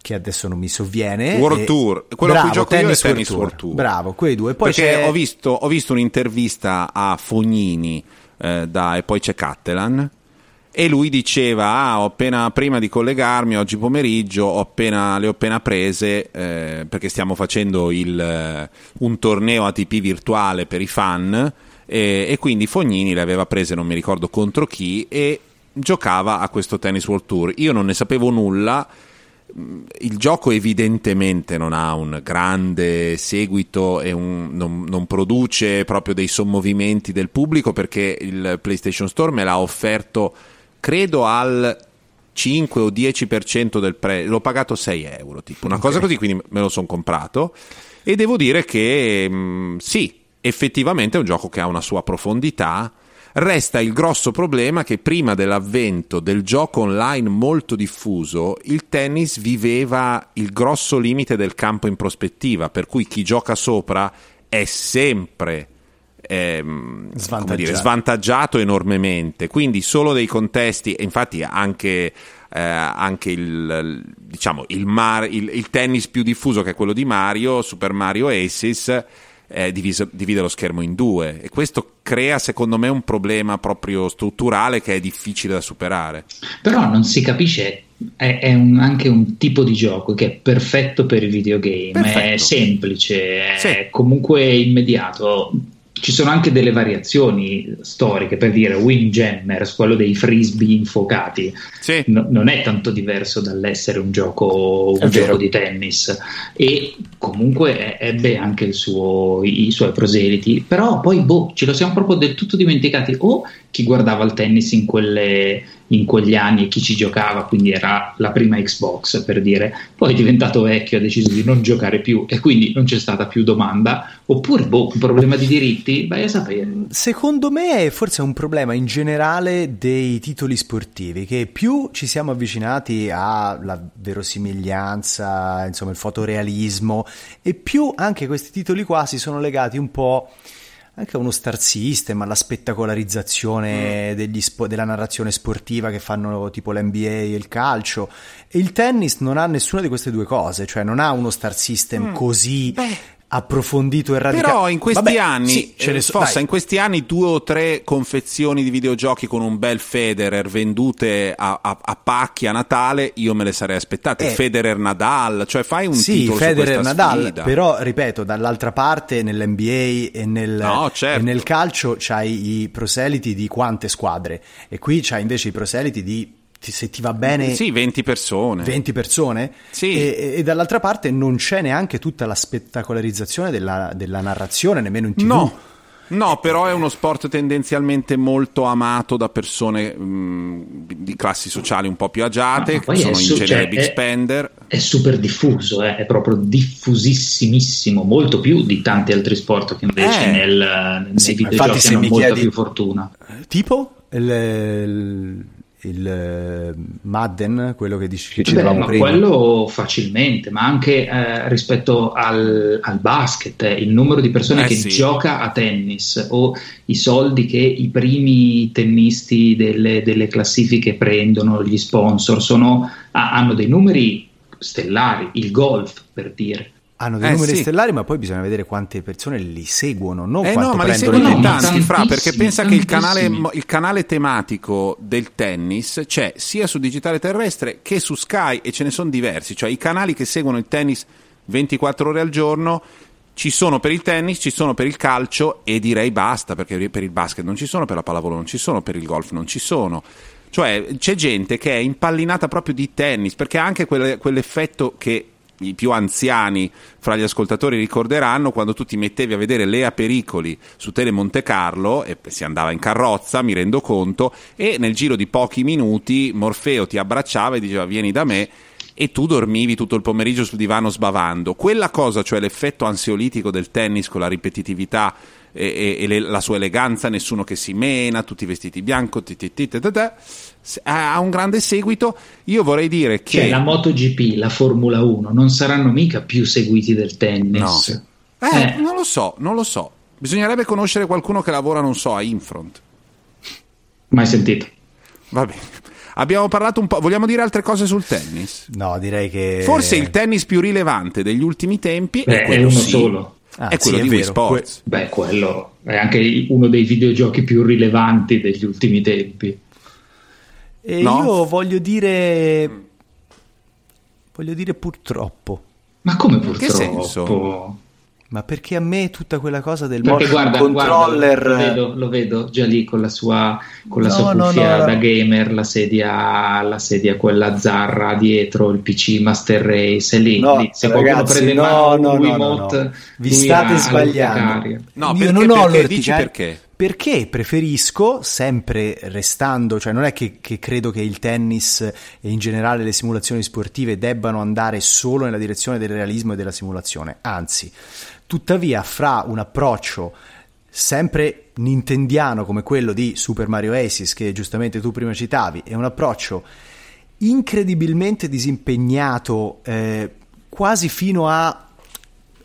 che adesso non mi sovviene. World E- Tour. Quello a bravo, cui gioco io è Tennis Tennis World Tour. Bravo, quei due. Poi Perché c'è... ho visto, ho visto un'intervista a Fognini eh, da, e poi c'è Cattelan e lui diceva ah, ho appena prima di collegarmi oggi pomeriggio ho appena, le ho appena prese eh, perché stiamo facendo il, eh, un torneo ATP virtuale per i fan e, e quindi Fognini le aveva prese non mi ricordo contro chi e giocava a questo Tennis World Tour io non ne sapevo nulla il gioco evidentemente non ha un grande seguito e un- non, non produce proprio dei sommovimenti del pubblico perché il PlayStation Store me l'ha offerto credo al 5 o 10% del prezzo, l'ho pagato 6 euro, tipo una cosa così, quindi me lo sono comprato e devo dire che mh, sì, effettivamente è un gioco che ha una sua profondità. Resta il grosso problema che prima dell'avvento del gioco online molto diffuso, il tennis viveva il grosso limite del campo in prospettiva, per cui chi gioca sopra è sempre ehm, Svantaggiato. dire, svantaggiato enormemente. Quindi solo dei contesti, e infatti anche, eh, anche il, diciamo, il, Mar- il- il tennis più diffuso che è quello di Mario, Super Mario Aces, eh, diviso- divide lo schermo in due e questo crea secondo me un problema proprio strutturale che è difficile da superare. Però non si capisce, è, è un- anche un tipo di gioco che è perfetto per i videogame, è Perfetto. semplice, è Sì. comunque immediato. Ci sono anche delle variazioni storiche, per dire Windjammers, quello dei frisbee infuocati, Sì. no- non è tanto diverso dall'essere un gioco, un gioco di tennis. E comunque ebbe anche il suo- i, i suoi proseliti, però poi boh, ce lo siamo proprio del tutto dimenticati. O chi guardava il tennis in, quelle- in quegli anni e chi ci giocava, quindi era la prima Xbox per dire, poi è diventato vecchio, ha deciso di non giocare più e quindi non c'è stata più domanda, oppure boh, un problema di diritti, vai a sapere. Secondo me è forse un problema in generale dei titoli sportivi, che più ci siamo avvicinati alla verosimiglianza, insomma il fotorealismo, e più anche questi titoli qua si sono legati un po' anche uno star system, alla spettacolarizzazione degli spo- della narrazione sportiva che fanno tipo l'NBA e il calcio. E il tennis non ha nessuna di queste due cose, cioè non ha uno star system così approfondito e radicale. Però in questi Vabbè, anni, sì, ce eh, ne so- Fossa, dai. in questi anni due o tre confezioni di videogiochi con un bel Federer vendute a, a- a pacchi a Natale, io me le sarei aspettate. Eh. Federer Nadal, cioè fai un sì, titolo Federer Nadal, sfida. però ripeto, dall'altra parte nell'NBA e nel, No, certo. e nel calcio c'hai i proseliti di quante squadre e qui c'hai invece i proseliti di ti- se ti va bene Sì, 20 persone. 20 persone Sì. e, e dall'altra parte non c'è neanche tutta la spettacolarizzazione della, della narrazione nemmeno in tv No. No, però è uno sport tendenzialmente molto amato da persone mh, di classi sociali un po' più agiate, Ma che poi sono è in su- genere cioè, big è- spender. È super diffuso, eh, è proprio diffusissimissimo, molto più di tanti altri sport che invece Eh. nel, nei Sì, videogiochi se hanno mi molta chiedi- più fortuna. tipo il, il, il, eh, Madden quello che, dici, che Beh, quello facilmente, ma anche eh, rispetto al, al basket, eh, il numero di persone Eh, che sì. gioca a tennis o i soldi che i primi tennisti delle, delle classifiche prendono, gli sponsor, sono, ha- hanno dei numeri stellari, il golf per dire. Hanno dei Eh, numeri sì. stellari ma poi bisogna vedere quante persone li seguono non Eh no, ma li seguono in tanti, fra, perché pensa che il canale, il canale tematico del tennis c'è sia su Digitale Terrestre che su Sky e ce ne sono diversi, cioè i canali che seguono il tennis 24 ore al giorno ci sono per il tennis, ci sono per il calcio e direi basta, perché per il basket non ci sono, per la pallavolo non ci sono, per il golf non ci sono. Cioè c'è gente che è impallinata proprio di tennis, perché ha anche quelle- quell'effetto che i più anziani fra gli ascoltatori ricorderanno quando tu ti mettevi a vedere Lea Pericoli su Tele Monte Carlo e si andava in carrozza, mi rendo conto, e nel giro di pochi minuti Morfeo ti abbracciava e diceva vieni da me e tu dormivi tutto il pomeriggio sul divano sbavando. Quella cosa, cioè l'effetto ansiolitico del tennis con la ripetitività e, e- e le- la sua eleganza, nessuno che si mena, tutti vestiti bianco, ha un grande seguito. Io vorrei dire che Cioè la MotoGP, la Formula 1 non saranno mica più seguiti del tennis. Eh, Eh. non lo so, non lo so. Bisognerebbe conoscere qualcuno che lavora, non so, a Infront. Mai sentito? Va bene. Abbiamo parlato un po'. Vogliamo dire altre cose sul tennis? no direi che Forse il tennis più rilevante degli ultimi tempi Beh, è è quello uno sì, solo. Ah, è quello sì, è di Wii vero. Sports. Beh, quello è anche uno dei videogiochi più rilevanti degli ultimi tempi. E No? io voglio dire voglio dire purtroppo Ma come che purtroppo? Ma perché a me tutta quella cosa del Perché motion guarda, controller guarda, lo, vedo, lo vedo già lì con la sua, con la No, sua cuffia no, da no. gamer, la sedia, la sedia quella zarra dietro, il PC Master Race, e lì, No, lì, se qualcuno ragazzi, prende no, no, no, no. Vi state ha sbagliando. No, Io perché- non ho perché? Dici perché? Perché preferisco, sempre restando, cioè non è che, che credo che il tennis e in generale le simulazioni sportive debbano andare solo nella direzione del realismo e della simulazione, anzi, tuttavia fra un approccio sempre nintendiano come quello di Super Mario Aces che giustamente tu prima citavi e un approccio incredibilmente disimpegnato eh, quasi fino a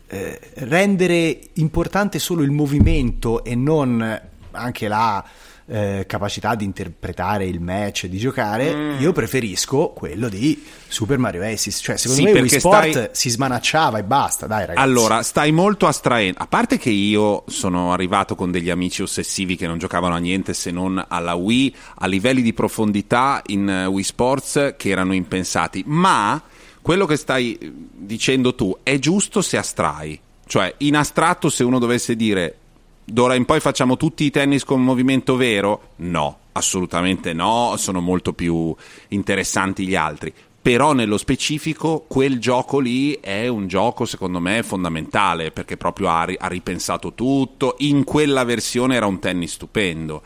eh, rendere importante solo il movimento e non anche la eh, capacità di interpretare il match e di giocare, io preferisco quello di Super Mario Aces. Cioè, secondo Sì, me Wii Sport stai- si smanacciava e basta, dai ragazzi. Allora, stai molto astraendo. A parte che io sono arrivato con degli amici ossessivi che non giocavano a niente se non alla Wii, a livelli di profondità in eh, Wii Sports che erano impensati. Ma quello che stai eh, dicendo tu è giusto se astrai. Cioè, in astratto, se uno dovesse dire d'ora in poi facciamo tutti i tennis con movimento vero? No, assolutamente no, sono molto più interessanti gli altri. Però nello specifico quel gioco lì è un gioco secondo me fondamentale perché proprio ha, ha ripensato tutto, in quella versione era un tennis stupendo,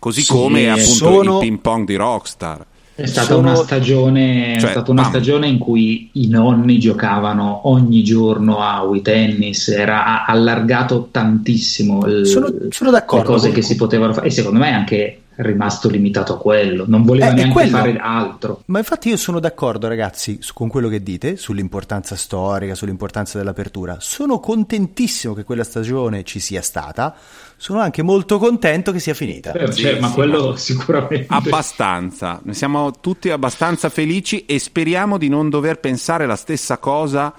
così Sì, come appunto sono- il ping pong di Rockstar. È stata, Sono- una stagione, è Cioè, stata una bam. stagione in cui i nonni giocavano ogni giorno a Wii Tennis, era allargato tantissimo il- Sono- sono le cose che si potevano fare e secondo me è anche rimasto limitato a quello, non voleva Eh, è neanche quello. fare altro. Ma infatti io sono d'accordo ragazzi su- con quello che dite sull'importanza storica, sull'importanza dell'apertura. Sono contentissimo che quella stagione ci sia stata, sono anche molto contento che sia finita. Eh, Sì, cioè, ma sì, quello sicuramente. Abbastanza, ne siamo tutti abbastanza felici e speriamo di non dover pensare la stessa cosa,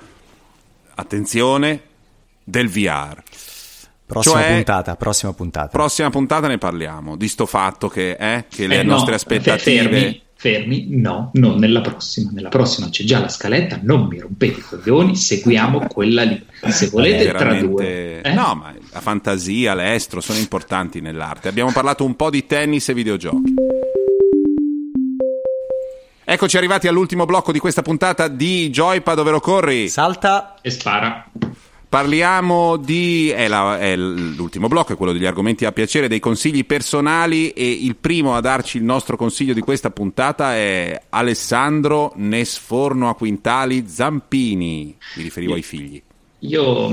attenzione, del VR. Prossima Cioè- puntata, prossima puntata. Prossima puntata ne parliamo, di sto fatto che, eh, che le Eh, no, nostre aspettative... Fermi, no, non nella prossima. Nella prossima c'è già la scaletta, non mi rompete i coglioni, seguiamo quella lì. Se volete, tra due. eh? No, ma la fantasia, l'estro sono importanti nell'arte. Abbiamo parlato un po' di tennis e videogiochi. Eccoci arrivati all'ultimo blocco di questa puntata di Joypad, ovvero corri. Salta. E spara. Parliamo di. È, la- è l'ultimo blocco, è quello degli argomenti a piacere, dei consigli personali. E il primo a darci il nostro consiglio di questa puntata è Alessandro Nesforno a Quintali Zampini. Mi riferivo ai figli. Io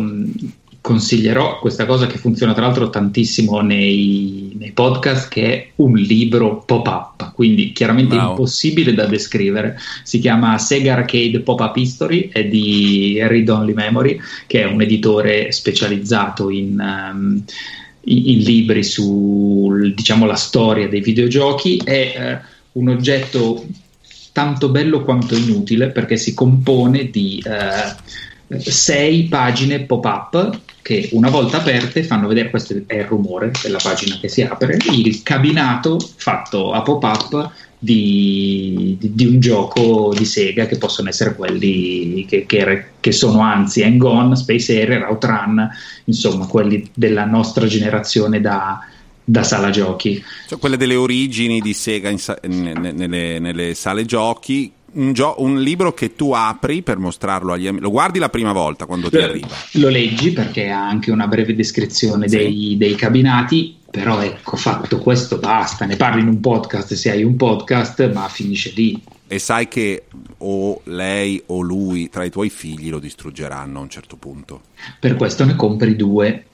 consiglierò questa cosa che funziona tra l'altro tantissimo nei, nei podcast, che è un libro pop-up, quindi chiaramente Bravo. impossibile da descrivere. Si chiama Sega Arcade Pop-Up History, è di Read Only Memory, che è un editore specializzato in... ehm, in in libri su diciamo la storia dei videogiochi è eh, un oggetto tanto bello quanto inutile perché si compone di eh, sei pagine pop-up che una volta aperte fanno vedere, questo è il rumore della pagina che si apre, il cabinato fatto a pop-up di, di- di un gioco di Sega che possono essere quelli che, che- che sono anzi Hang On, Space Harrier, Outrun, insomma quelli della nostra generazione da, da sala giochi. Cioè, quelle delle origini di Sega sa- ne- nelle, nelle sale giochi. Un, gio- un libro che tu apri per mostrarlo agli amici. Lo guardi la prima volta quando ti Lo- arriva. Lo leggi perché ha anche una breve descrizione Sì. dei, dei cabinati, però ecco, fatto questo basta, ne parli in un podcast se hai un podcast, ma finisce lì. E sai che o lei o lui tra i tuoi figli lo distruggeranno a un certo punto. Per questo ne compri due.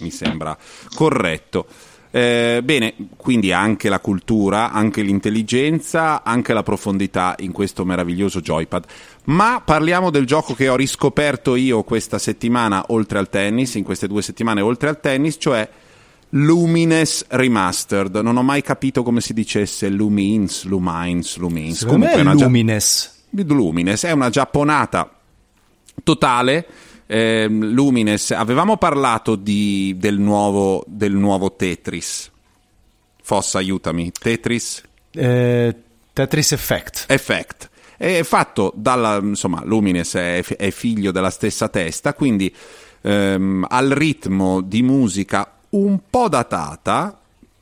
Mi sembra corretto. Eh, bene, quindi anche la cultura, anche l'intelligenza, anche la profondità in questo meraviglioso joypad. Ma parliamo del gioco che ho riscoperto io questa settimana oltre al tennis, in queste due settimane oltre al tennis, cioè Lumines Remastered. Non ho mai capito come si dicesse Lumines, Lumines, Lumines. Secondo me è una gia- Lumines. Lumines è una giapponata totale. Ehm, Lumines, avevamo parlato di- del, nuovo, del nuovo Tetris. Fossa, aiutami. Tetris Eh, Tetris Effect. Effect. È fatto dalla, insomma, Lumines è, è figlio della stessa testa, quindi ehm, al ritmo di musica un po' datata,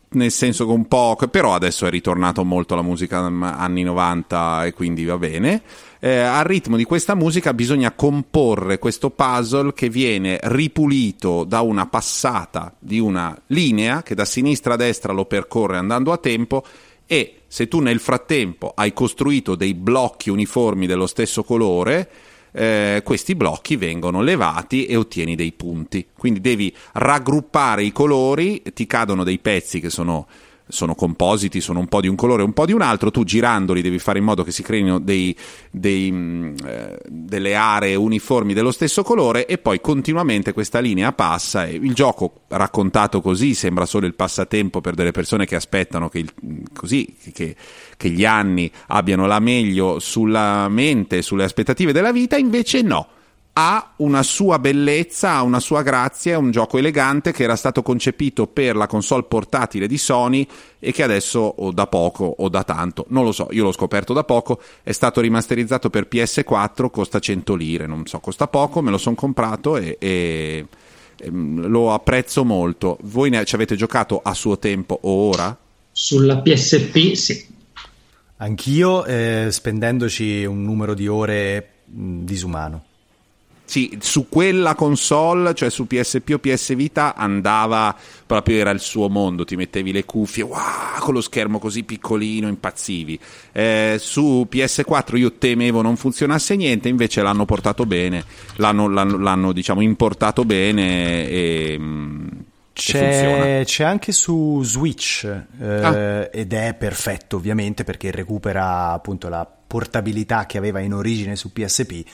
nel senso che un po', però adesso è ritornato molto la musica anni 90 e quindi va bene. Eh, al ritmo di questa musica bisogna comporre questo puzzle che viene ripulito da una passata di una linea che da sinistra a destra lo percorre andando a tempo e se tu nel frattempo hai costruito dei blocchi uniformi dello stesso colore, eh, questi blocchi vengono levati e ottieni dei punti. Quindi devi raggruppare i colori, ti cadono dei pezzi che sono, sono compositi, sono un po' di un colore un po' di un altro, tu girandoli devi fare in modo che si creino dei, dei, mh, eh, delle aree uniformi dello stesso colore e poi continuamente questa linea passa e il gioco raccontato così sembra solo il passatempo per delle persone che aspettano che, il- così, che, che gli anni abbiano la meglio sulla mente, sulle aspettative della vita, invece no. Ha una sua bellezza, ha una sua grazia, è un gioco elegante che era stato concepito per la console portatile di Sony e che adesso o da poco o da tanto, non lo so, io l'ho scoperto da poco, è stato rimasterizzato per PS4, costa 100 lire, non so, costa poco, me lo sono comprato e, e- ehm, lo apprezzo molto. Voi ne ci avete giocato a suo tempo o ora? Sulla PSP, sì. Anch'io eh, spendendoci un numero di ore mh, disumano. Sì, su quella console, cioè su PSP o PS Vita, andava proprio, era il suo mondo, ti mettevi le cuffie, wow, con lo schermo così piccolino, impazzivi. Eh, su PS4 io temevo non funzionasse niente, invece l'hanno portato bene, l'hanno, l'hanno- l'hanno, diciamo importato bene e, mm, e funziona. C'è, c'è anche su Switch eh, Ah. ed è perfetto ovviamente perché recupera appunto la portabilità che aveva in origine su PSP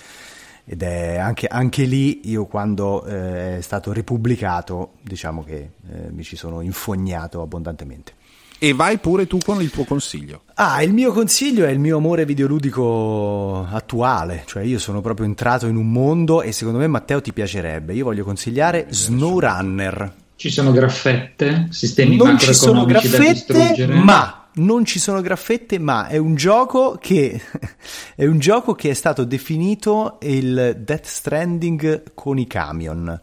ed è anche, anche lì io quando eh, è stato ripubblicato diciamo che eh, mi ci sono infognato abbondantemente. E vai pure tu con il tuo consiglio. Ah, il mio consiglio è il mio amore videoludico attuale, cioè io sono proprio entrato in un mondo e secondo me Matteo ti piacerebbe. Io voglio consigliare SnowRunner. Ci sono graffette, sistemi Non ci sono macroeconomici da graffette, distruggere. ma non ci sono graffette, ma è un gioco che è un gioco che è stato definito il Death Stranding con i camion.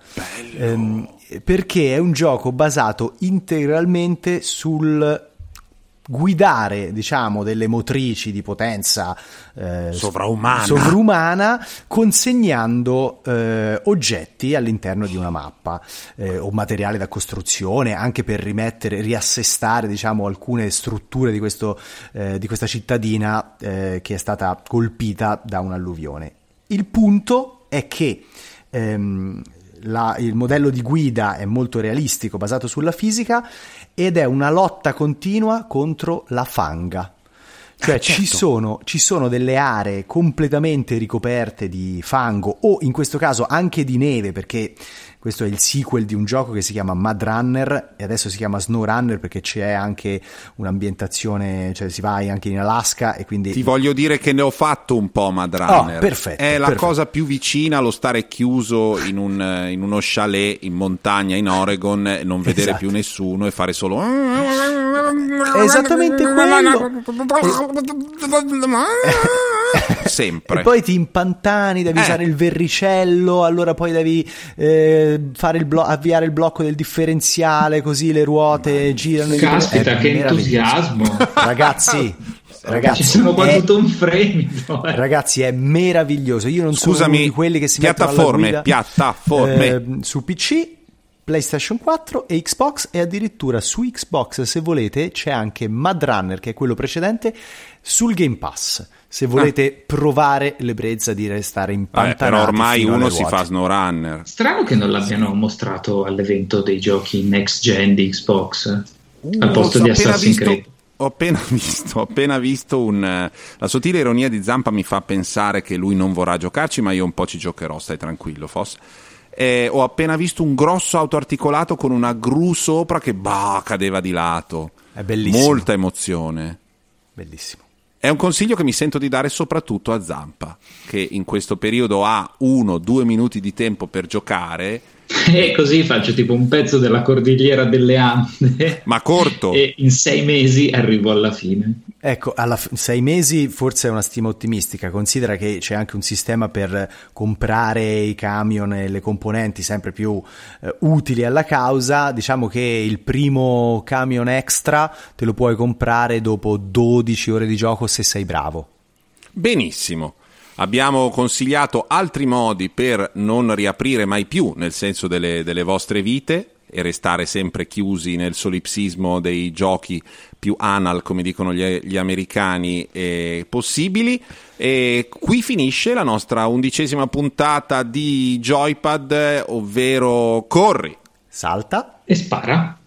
Ehm, perché è un gioco basato integralmente sul guidare, diciamo, delle motrici di potenza eh, Sovraumana. sovrumana consegnando eh, oggetti all'interno di una mappa eh, o materiale da costruzione anche per rimettere, riassestare diciamo alcune strutture di, questo, eh, di questa cittadina eh, che è stata colpita da un'alluvione. Il punto è che ehm, la- il modello di guida è molto realistico, basato sulla fisica ed è una lotta continua contro la fanga. Cioè ci, sono, ci sono delle aree completamente ricoperte di fango o in questo caso anche di neve perché questo è il sequel di un gioco che si chiama Mud Runner e adesso si chiama Snow Runner perché c'è anche un'ambientazione, cioè si va anche in Alaska e quindi Ti voglio dire che ne ho fatto un po' Mad Runner. Oh, perfetto, È la perfetto. cosa più vicina allo stare chiuso in, un, eh, in uno chalet in montagna in Oregon, e non vedere Esatto. più nessuno e fare solo. È esattamente quello. Sempre. E poi ti impantani, devi Eh. usare il verricello, allora poi devi eh, fare il blo- avviare il blocco del differenziale, così le ruote girano. Caspita, che meraviglioso. entusiasmo! Ragazzi, ragazzi, Ci sono quasi è, tutto un fremito. eh. ragazzi, è meraviglioso. Io non sono Scusami, uno di quelli che si mettono alla piattaforme, guida, piattaforme. eh, su PC. PlayStation 4 e Xbox e addirittura su Xbox se volete c'è anche Mad Runner che è quello precedente sul Game Pass se volete provare l'ebbrezza di restare Vabbè, impantanati però ormai uno si fa SnowRunner. Strano che non l'abbiano mostrato all'evento dei giochi next gen di Xbox al posto Uh, ho di appena Assassin's visto- Creed. Ho appena visto, ho appena visto un... eh, La sottile ironia di Zampa mi fa pensare che lui non vorrà giocarci, ma io un po' ci giocherò, stai tranquillo, Foss. Eh, ho appena visto un grosso autoarticolato con una gru sopra che bah, cadeva di lato. È bellissimo. Molta emozione. bellissimo È un consiglio che mi sento di dare soprattutto a Zampa, che in questo periodo ha uno, due minuti di tempo per giocare, E così faccio tipo un pezzo della cordigliera delle Ande. ma corto. E in sei mesi arrivo alla fine. Ecco, alla f- sei mesi forse è una stima ottimistica, considera che c'è anche un sistema per comprare i camion e le componenti sempre più eh, utili alla causa, diciamo che il primo camion extra te lo puoi comprare dopo 12 ore di gioco se sei bravo. Benissimo. Abbiamo consigliato altri modi per non riaprire mai più, nel senso delle, delle vostre vite, e restare sempre chiusi nel solipsismo dei giochi più anal, come dicono gli, gli americani, eh, possibili. E qui finisce la nostra undicesima puntata di Joypad, ovvero Corri. Salta. E spara.